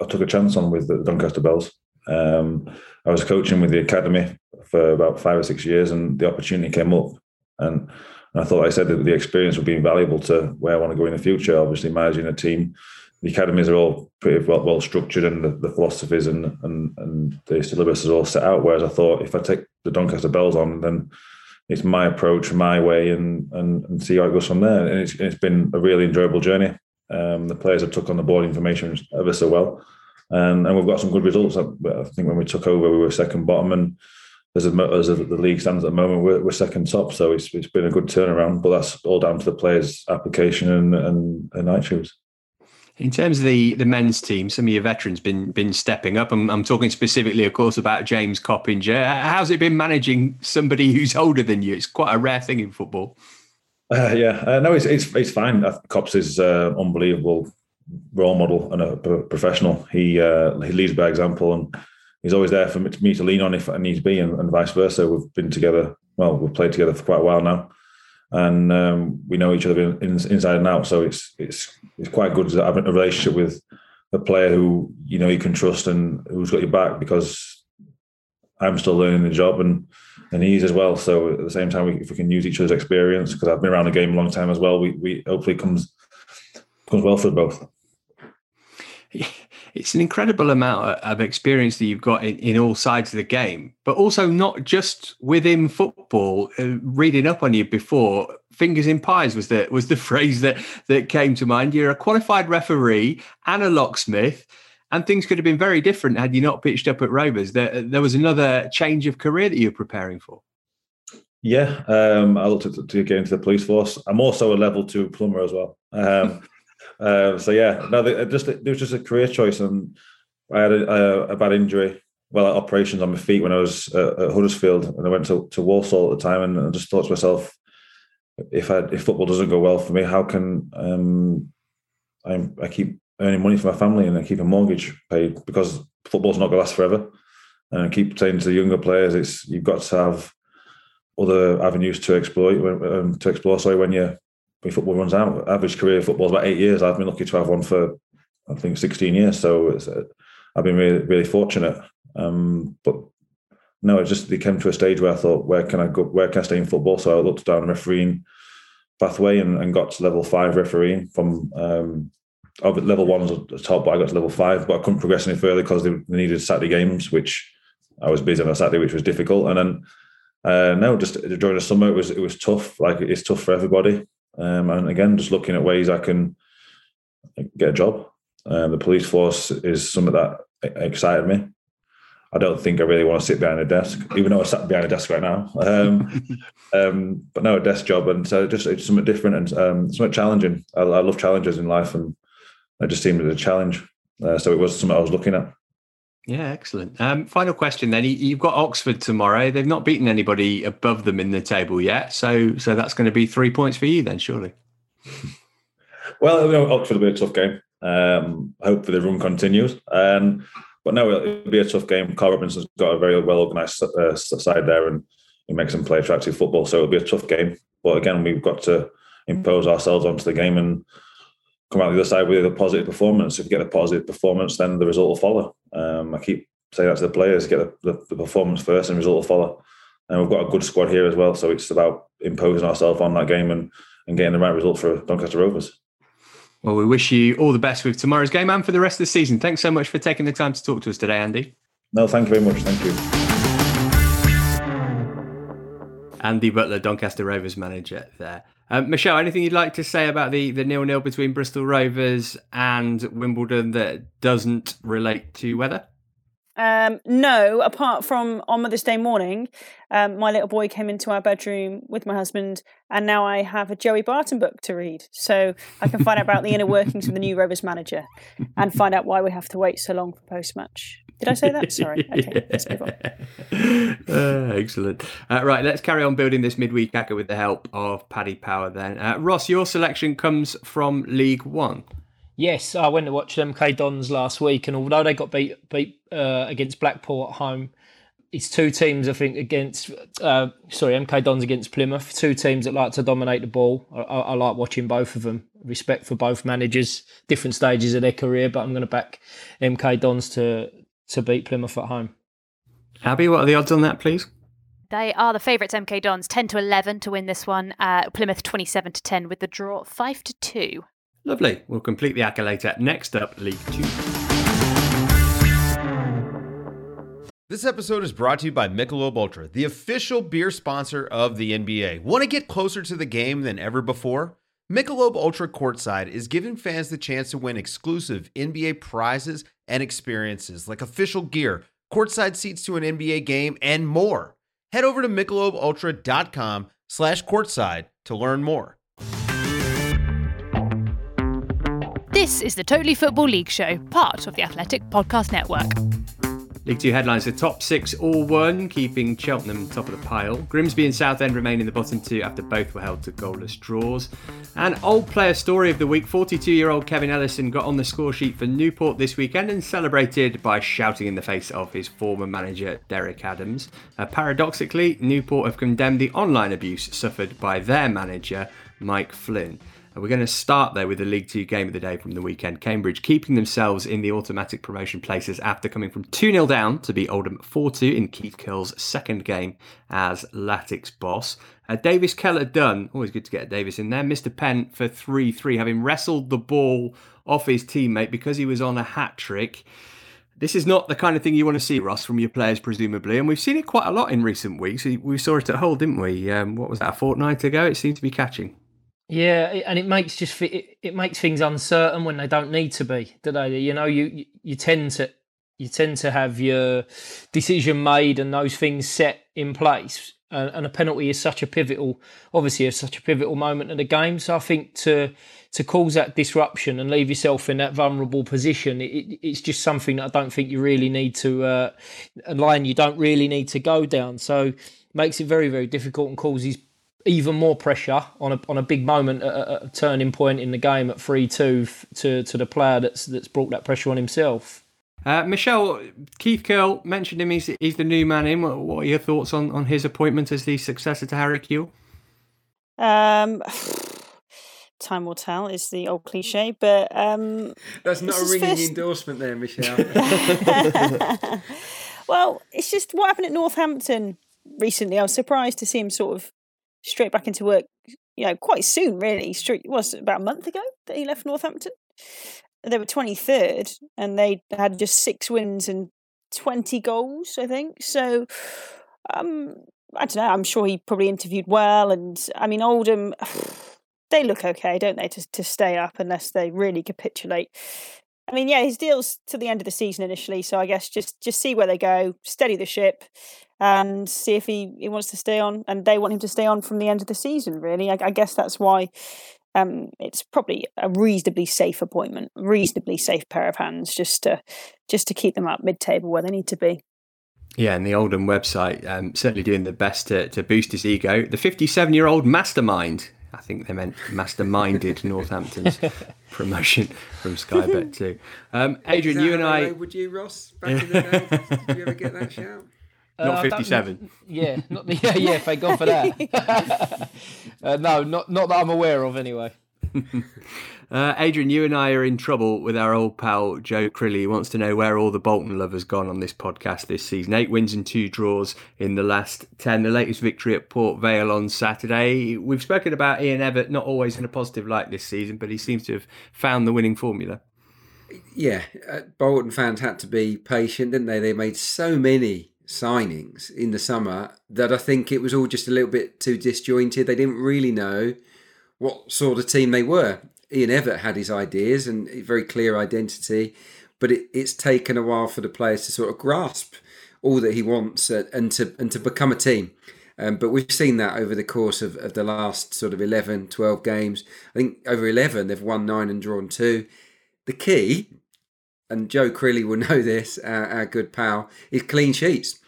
I took a chance on with the Doncaster Belles. Um, I was coaching with the academy for about five or six years, and the opportunity came up, and, and I thought I said that the experience would be invaluable to where I want to go in the future. Obviously, managing a team, the academies are all pretty well, well structured, and the, the, philosophies and, and and the syllabus is all set out. Whereas I thought if I take the Doncaster Belles on, then it's my approach, my way, and and, and see how it goes from there. And it's, it's been a really enjoyable journey. Um, the players have took on the board information ever so well and, and we've got some good results. I, think when we took over, we were second bottom, and as, a, as a, the league stands at the moment, we're, we're, second top. So it's, it's been a good turnaround, but that's all down to the players' application and, and, and attitudes. In terms of the, the men's team, some of your veterans been been stepping up. I'm, I'm talking specifically, of course, about James Coppinger. How's it been managing somebody who's older than you? It's quite a rare thing in football. Uh, yeah, uh, no, it's, it's it's fine. Cops is uh, unbelievable role model and a professional. He uh, he leads by example, and he's always there for me to lean on if I need to be, and, and vice versa. We've been together. Well, we've played together for quite a while now, and um, we know each other in, in, inside and out. So it's it's it's quite good to have a relationship with a player who you know you can trust and who's got your back because I'm still learning the job and and he's as well. So at the same time, we, if we can use each other's experience, because I've been around the game a long time as well, we we hopefully comes comes well for both it's an incredible amount of experience that you've got in, in all sides of the game, but also not just within football. Uh, reading up on you before, fingers in pies was the was the phrase that that came to mind. You're a qualified referee and a locksmith, and things could have been very different had you not pitched up at Rovers. There, there was another change of career that you were preparing for. Yeah, um, I looked to, to, get into the police force. I'm also a level two plumber as well. Um, uh, so yeah, no, they, just it was just a career choice, and I had a, a, a bad injury well operations on my feet when I was uh, at Huddersfield, and I went to, to Walsall at the time, and I just thought to myself, if I if football doesn't go well for me, how can um, I, I keep earning money for my family and I keep a mortgage paid because football's not going to last forever. And I keep saying to the younger players, it's you've got to have other avenues to exploit um, to explore. Sorry, when you when football runs out, average career football is about eight years. I've been lucky to have one for I think sixteen years. So uh, I've been really really fortunate. Um, but no, it just it came to a stage where I thought, where can I go? Where can I stay in football? So I looked down the refereeing pathway and, and got to level five refereeing from um, level one was the top, but I got to level five, but I couldn't progress any further because they needed Saturday games, which I was busy on a Saturday, which was difficult. And then uh, no, just during the summer, it was it was tough. Like it's tough for everybody. Um, and again, just looking at ways I can get a job. Um, the police force is something that excited me. I don't think I really want to sit behind a desk, even though I sat behind a desk right now. Um, um, but no, a desk job, and so just it's something different and um, something challenging. I, I, love challenges in life, and it just seemed like a challenge. Uh, so it was something I was looking at. Yeah, excellent. Um, final question then. You've got Oxford tomorrow. They've not beaten anybody above them in the table yet, so so that's going to be three points for you then, surely. well, you know, Oxford will be a tough game. Um, hopefully the run continues. Um, but no, it'll be a tough game. Karl Robinson's got a very well organised uh, side there, and he makes them play attractive football. So it'll be a tough game. But again, we've got to impose ourselves onto the game and come out the other side with a positive performance. If you get a positive performance, then the result will follow. Um, I keep saying that to the players: get the, the, the performance first, and the result will follow. And we've got a good squad here as well, so it's about imposing ourselves on that game and, and getting the right result for Doncaster Rovers. Well, we wish you all the best with tomorrow's game and for the rest of the season. Thanks so much for taking the time to talk to us today, Andy. No, thank you very much. Thank you. Andy Butler, Doncaster Rovers manager there. Um, Michelle, anything you'd like to say about the, the nil nil between Bristol Rovers and Wimbledon that doesn't relate to weather? Um, no, apart from on Mother's Day morning, um, my little boy came into our bedroom with my husband, and now I have a Joey Barton book to read. So I can find out about the inner workings of the new Rovers manager and find out why we have to wait so long for post match. Did I say that? Sorry. Okay, let's move on. Uh, excellent. Uh, right, let's carry on building this midweek ACCA with the help of Paddy Power then. Uh, Ross, your selection comes from League One. Yes, I went to watch MK Dons last week, and although they got beat beat uh, against Blackpool at home, it's two teams I think against uh, sorry MK Dons against Plymouth. Two teams that like to dominate the ball. I, I, I, like watching both of them. Respect for both managers, different stages of their career, but I'm going to back MK Dons to to beat Plymouth at home. Abby, what are the odds on that, please? They are the favourites, MK Dons, ten to eleven to win this one. Uh, Plymouth twenty-seven to ten with the draw five to two. Lovely. We'll complete the accolade next up, League Two. This episode is brought to you by Michelob Ultra, the official beer sponsor of the NBA. Want to get closer to the game than ever before? Michelob Ultra Courtside is giving fans the chance to win exclusive NBA prizes and experiences like official gear, courtside seats to an NBA game, and more. Head over to michelobultra.com slash courtside to learn more. This is the Totally Football League Show, part of the Athletic Podcast Network. League Two headlines: The top six all won, keeping Cheltenham top of the pile. Grimsby and Southend remain in the bottom two after both were held to goalless draws. And old player story of the week: 42-year-old Kevin Ellison got on the score sheet for Newport this weekend and celebrated by shouting in the face of his former manager Derek Adams. Uh, paradoxically, Newport have condemned the online abuse suffered by their manager Mike Flynn. And we're going to start there with the League Two game of the day from the weekend. Cambridge keeping themselves in the automatic promotion places after coming from 2 0 down to beat Oldham 4 2 in Keith Curle's second game as Latics boss. Uh, Davis Keillor-Dunn, always good to get Davis in there. Mr. Penn for 3 3, having wrestled the ball off his teammate because he was on a hat trick. This is not the kind of thing you want to see, Ross, from your players, presumably. And we've seen it quite a lot in recent weeks. We saw it at Hull, didn't we? Um, what was that, a fortnight ago? It seemed to be catching. Yeah, and it makes just it, makes things uncertain when they don't need to be, do they? You know, you you tend to you tend to have your decision made and those things set in place. And a penalty is such a pivotal, obviously, is such a pivotal moment in the game. So I think to to cause that disruption and leave yourself in that vulnerable position, it, it's just something that I don't think you really need to uh, a line you don't really need to go down. So makes it very very difficult and causes even more pressure on a on a big moment, a, a turning point in the game at three two to to the player that's that's brought that pressure on himself. Uh, Michelle, Keith Curle mentioned him. He's, he's the new man in. What, what, are your thoughts on, on his appointment as the successor to Harry Kewell? Um, time will tell is the old cliche, but um, that's not a ringing first... endorsement there, Michelle. well, it's just what happened at Northampton recently. I was surprised to see him sort of straight back into work. You know, quite soon, really. Straight was about a month ago that he left Northampton they were 23rd and they had just six wins and 20 goals, I think. So, um, I don't know. I'm sure he probably interviewed well. And I mean, Oldham, they look okay, don't they, to, to stay up unless they really capitulate. I mean, yeah, his deal's to the end of the season initially, so I guess just just see where they go, steady the ship, and see if he, he wants to stay on, and they want him to stay on from the end of the season. Really, I, I guess that's why um, it's probably a reasonably safe appointment, reasonably safe pair of hands, just to just to keep them up mid-table where they need to be. Yeah, and the Oldham website um, certainly doing the best to, to boost his ego. The 57-year-old mastermind. I think they meant masterminded Northampton's promotion from Sky Bet too. Um, Adrian, you and I. Would you, Ross? Back in the day, did you ever get that shout? Not uh, 57. Yeah, not the, yeah, yeah. Thank God for that. uh, no, not not that I'm aware of, anyway. uh, Adrian, you and I are in trouble with our old pal Joe Crilly. He wants to know where all the Bolton lovers gone on this podcast this season. Eight wins and two draws in the last ten. The latest victory at Port Vale on Saturday. We've spoken about Ian Evatt, not always in a positive light this season, but he seems to have found the winning formula. Yeah, uh, Bolton fans had to be patient, didn't they? They made so many signings in the summer that I think it was all just a little bit too disjointed. They didn't really know what sort of team they were. Ian Evatt had his ideas and a very clear identity, but it, it's taken a while for the players to sort of grasp all that he wants and to and to become a team. Um, but we've seen that over the course of, of the last sort of 11, 12 games. I think over 11, they've won nine and drawn two. The key, and Joe Crilly will know this, our good pal, is clean sheets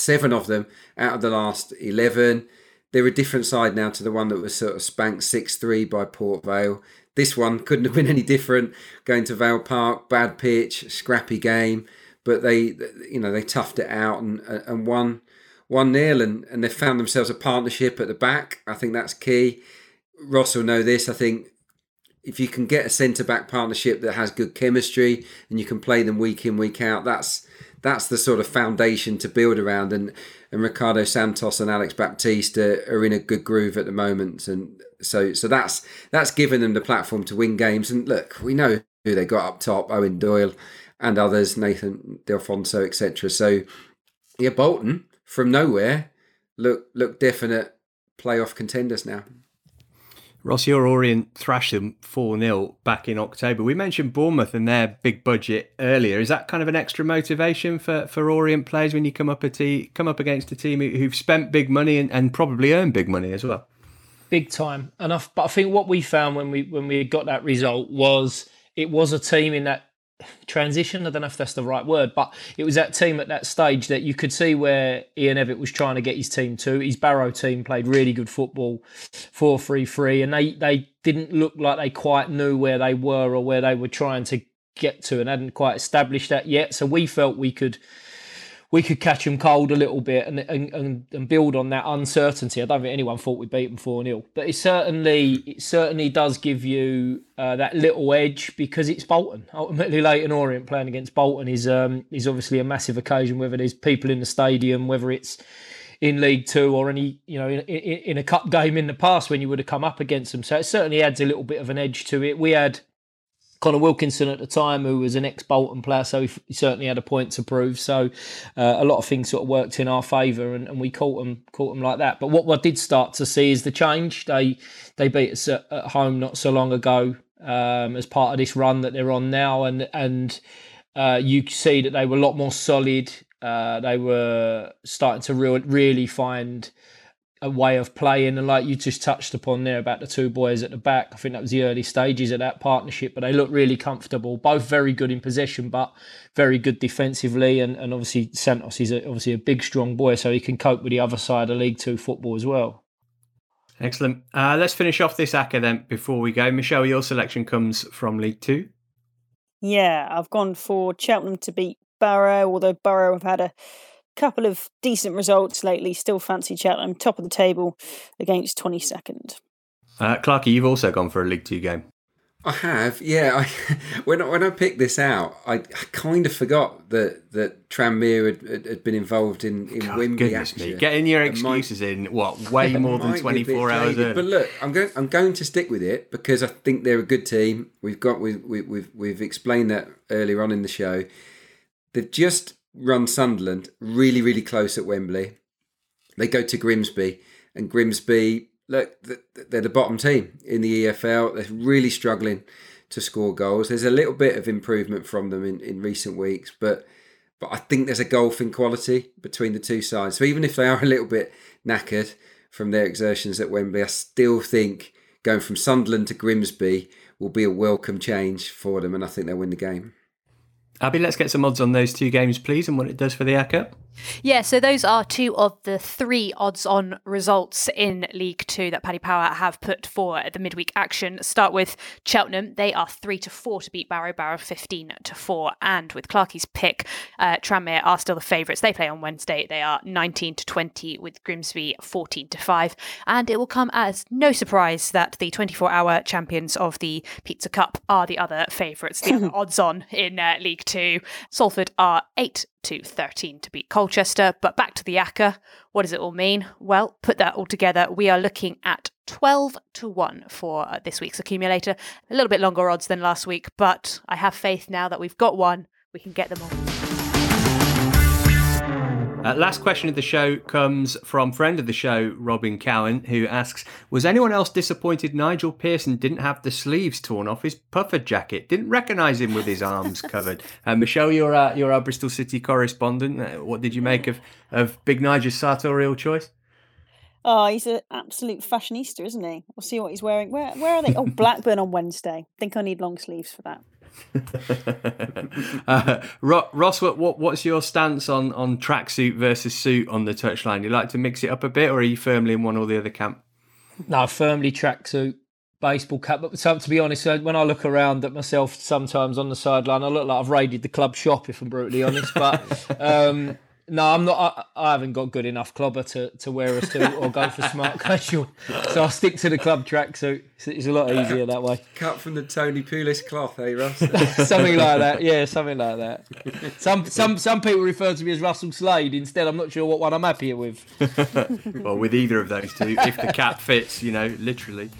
seven of them out of the last 11. They're a different side now to the one that was sort of spanked 6 3 by Port Vale. This one couldn't have been any different. Going to Vale Park, bad pitch, scrappy game, but they, you know, they toughed it out and and won one nil, and and they found themselves a partnership at the back. I think that's key. Ross will know this. I think if you can get a centre back partnership that has good chemistry and you can play them week in week out, that's that's the sort of foundation to build around. And and Ricardo Santos and Alex Baptiste are, are in a good groove at the moment, and so so that's that's given them the platform to win games. And look, we know who they got up top: Eoin Doyle and others, Nathan Delfouneso, etc. So yeah, Bolton from nowhere look look definite playoff contenders now. Ross, your Orient thrashed them 4 0 back in October. We mentioned Bournemouth and their big budget earlier. Is that kind of an extra motivation for, for Orient players when you come up a te- come up against a team who've spent big money and, and probably earned big money as well? Big time. And I, but I think what we found when we when we got that result was it was a team in that transition. I don't know if that's the right word, but it was that team at that stage that you could see where Ian Evatt was trying to get his team to. His Barrow team played really good football, 4 3 3, and they, they didn't look like they quite knew where they were or where they were trying to get to and hadn't quite established that yet. So we felt we could we could catch them cold a little bit and, and, and, build on that uncertainty. I don't think anyone thought we'd beat them 4 0. But it certainly it certainly does give you uh, that little edge because it's Bolton. Ultimately, Leyton Orient playing against Bolton is um, is obviously a massive occasion, whether there's people in the stadium, whether it's in League Two or any, you know, in, in, in a cup game in the past when you would have come up against them. So it certainly adds a little bit of an edge to it. We had Conor Wilkinson at the time, who was an ex Bolton player, so he, certainly had a point to prove. So uh, a lot of things sort of worked in our favour, and, and, we caught them, caught them like that. But what I did start to see is the change. They they beat us at, at home not so long ago um, as part of this run that they're on now, and and uh, you see that they were a lot more solid. Uh, they were starting to real, really find a way of playing. And like you just touched upon there about the two boys at the back, I think that was the early stages of that partnership, but they look really comfortable. Both very good in possession, but very good defensively. And, and obviously, Santos is a, obviously a big, strong boy, so he can cope with the other side of League Two football as well. Excellent. Uh, let's finish off this ACCA then before we go. Michelle, your selection comes from League Two. Yeah, I've gone for Cheltenham to beat Barrow, although Barrow have had a couple of decent results lately. Still fancy Cheltenham, top of the table against 22nd. Uh, Clarky, you've also gone for a League Two game. I have, yeah. I, when I, when I picked this out, I, I kind of forgot that that Tranmere had, had been involved in in God, Wembley goodness action. me, getting your It might- excuses in what way more than might be a twenty bit four hours jaded. But look, I'm going I'm going to stick with it because I think they're a good team. We've got we, we, we've we've explained that earlier on in the show. They've just run Sunderland really really close at Wembley. They go to Grimsby, and Grimsby look, they're the bottom team in the EFL. They're really struggling to score goals. There's a little bit of improvement from them in, in recent weeks, but but I think there's a golfing quality between the two sides. So even if they are a little bit knackered from their exertions at Wembley, I still think going from Sunderland to Grimsby will be a welcome change for them, and I think they'll win the game. Abby, let's get some odds on those two games, please, and what it does for the ACCA. Yeah, so those are two of the three odds on results in League Two that Paddy Power have put for the midweek action. Start with Cheltenham. They are three to four to beat Barrow, Barrow 15 to four. And with Clarkie's pick, uh, Tranmere are still the favourites. They play on Wednesday. They are 19 to 20 with Grimsby 14 to 5. And it will come as no surprise that the 24 hour champions of the Pizza Cup are the other favourites, the other odds on in uh, League Two. Salford are 8 to 13 to beat Colchester. But back to the ACCA. What does it all mean? Well, put that all together. We are looking at 12 to 1 for uh, this week's accumulator. A little bit longer odds than last week, but I have faith now that we've got one. We can get them all. Uh, last question of the show comes from friend of the show, Robin Cowan, who asks Was anyone else disappointed Nigel Pearson didn't have the sleeves torn off his puffer jacket? Didn't recognise him with his arms covered. Uh, Michelle, you're, uh, you're our Bristol City correspondent. Uh, what did you make of, of Big Nigel's sartorial choice? Oh, he's an absolute fashionista, isn't he? We'll see what he's wearing. Where where are they? Oh, Blackburn on Wednesday. think I need long sleeves for that. uh, Ross, what, what what's your stance on on tracksuit versus suit on the touchline? You like to mix it up a bit, or are you firmly in one or the other camp? No, firmly tracksuit, baseball cap. But so, to be honest, when I look around at myself sometimes on the sideline, I look like I've raided the club shop, if I'm brutally honest. But um, no, I'm not. I, I haven't got good enough clobber to, to wear a suit or go for smart casual. So I'll stick to the club tracksuit. It's, it's a lot easier that way. Cut from the Tony Pulis cloth, eh, Russ? something like that. Yeah, something like that. Some some some people refer to me as Russell Slade. Instead, I'm not sure what one I'm happier with. well, with either of those two, if the cap fits, you know, literally.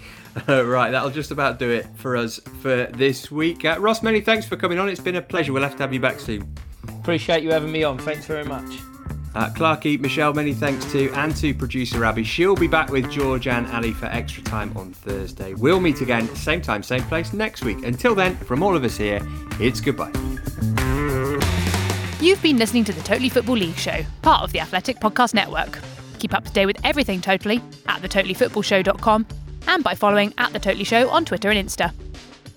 Uh, right, that'll just about do it for us for this week. Uh, Ross, many thanks for coming on. It's been a pleasure. We'll have to have you back soon. Appreciate you having me on. Thanks very much. Uh, Clarky, Michelle, many thanks to, and to producer Abby. She'll be back with George and Ali for extra time on Thursday. We'll meet again, same time, same place next week. Until then, from all of us here, it's goodbye. You've been listening to the Totally Football League Show, part of the Athletic Podcast Network. Keep up to date with everything Totally at thetotallyfootballshow.com and by following at The Totally Show on Twitter and Insta.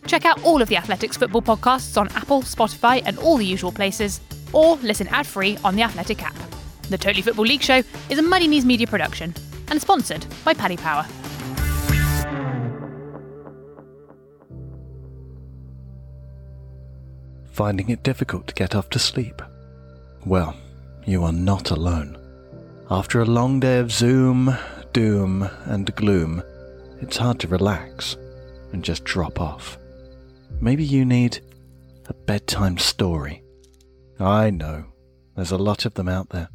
Check out all of the Athletics football podcasts on Apple, Spotify, and all the usual places, or listen ad free on the Athletic app. The Totally Football League Show is a Muddy Knees media production and sponsored by Paddy Power. Finding it difficult to get off to sleep? Well, you are not alone. After a long day of Zoom, doom, and gloom, it's hard to relax and just drop off. Maybe you need a bedtime story. I know, there's a lot of them out there.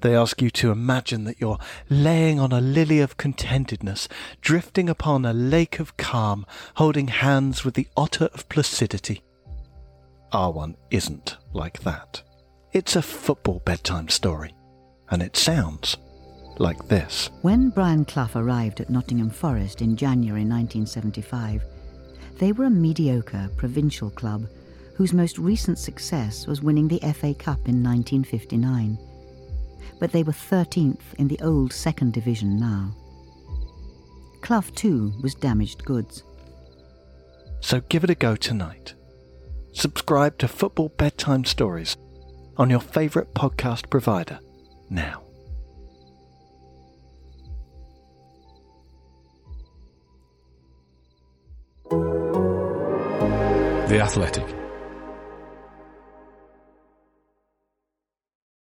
They ask you to imagine that you're laying on a lily of contentedness, drifting upon a lake of calm, holding hands with the otter of placidity. Our one isn't like that. It's a football bedtime story, and it sounds like this. When Brian Clough arrived at Nottingham Forest in January 1975, they were a mediocre provincial club whose most recent success was winning the FA Cup in 1959. But they were 13th in the old second division now. Clough, too, was damaged goods. So give it a go tonight. Subscribe to Football Bedtime Stories on your favourite podcast provider now. The Athletic.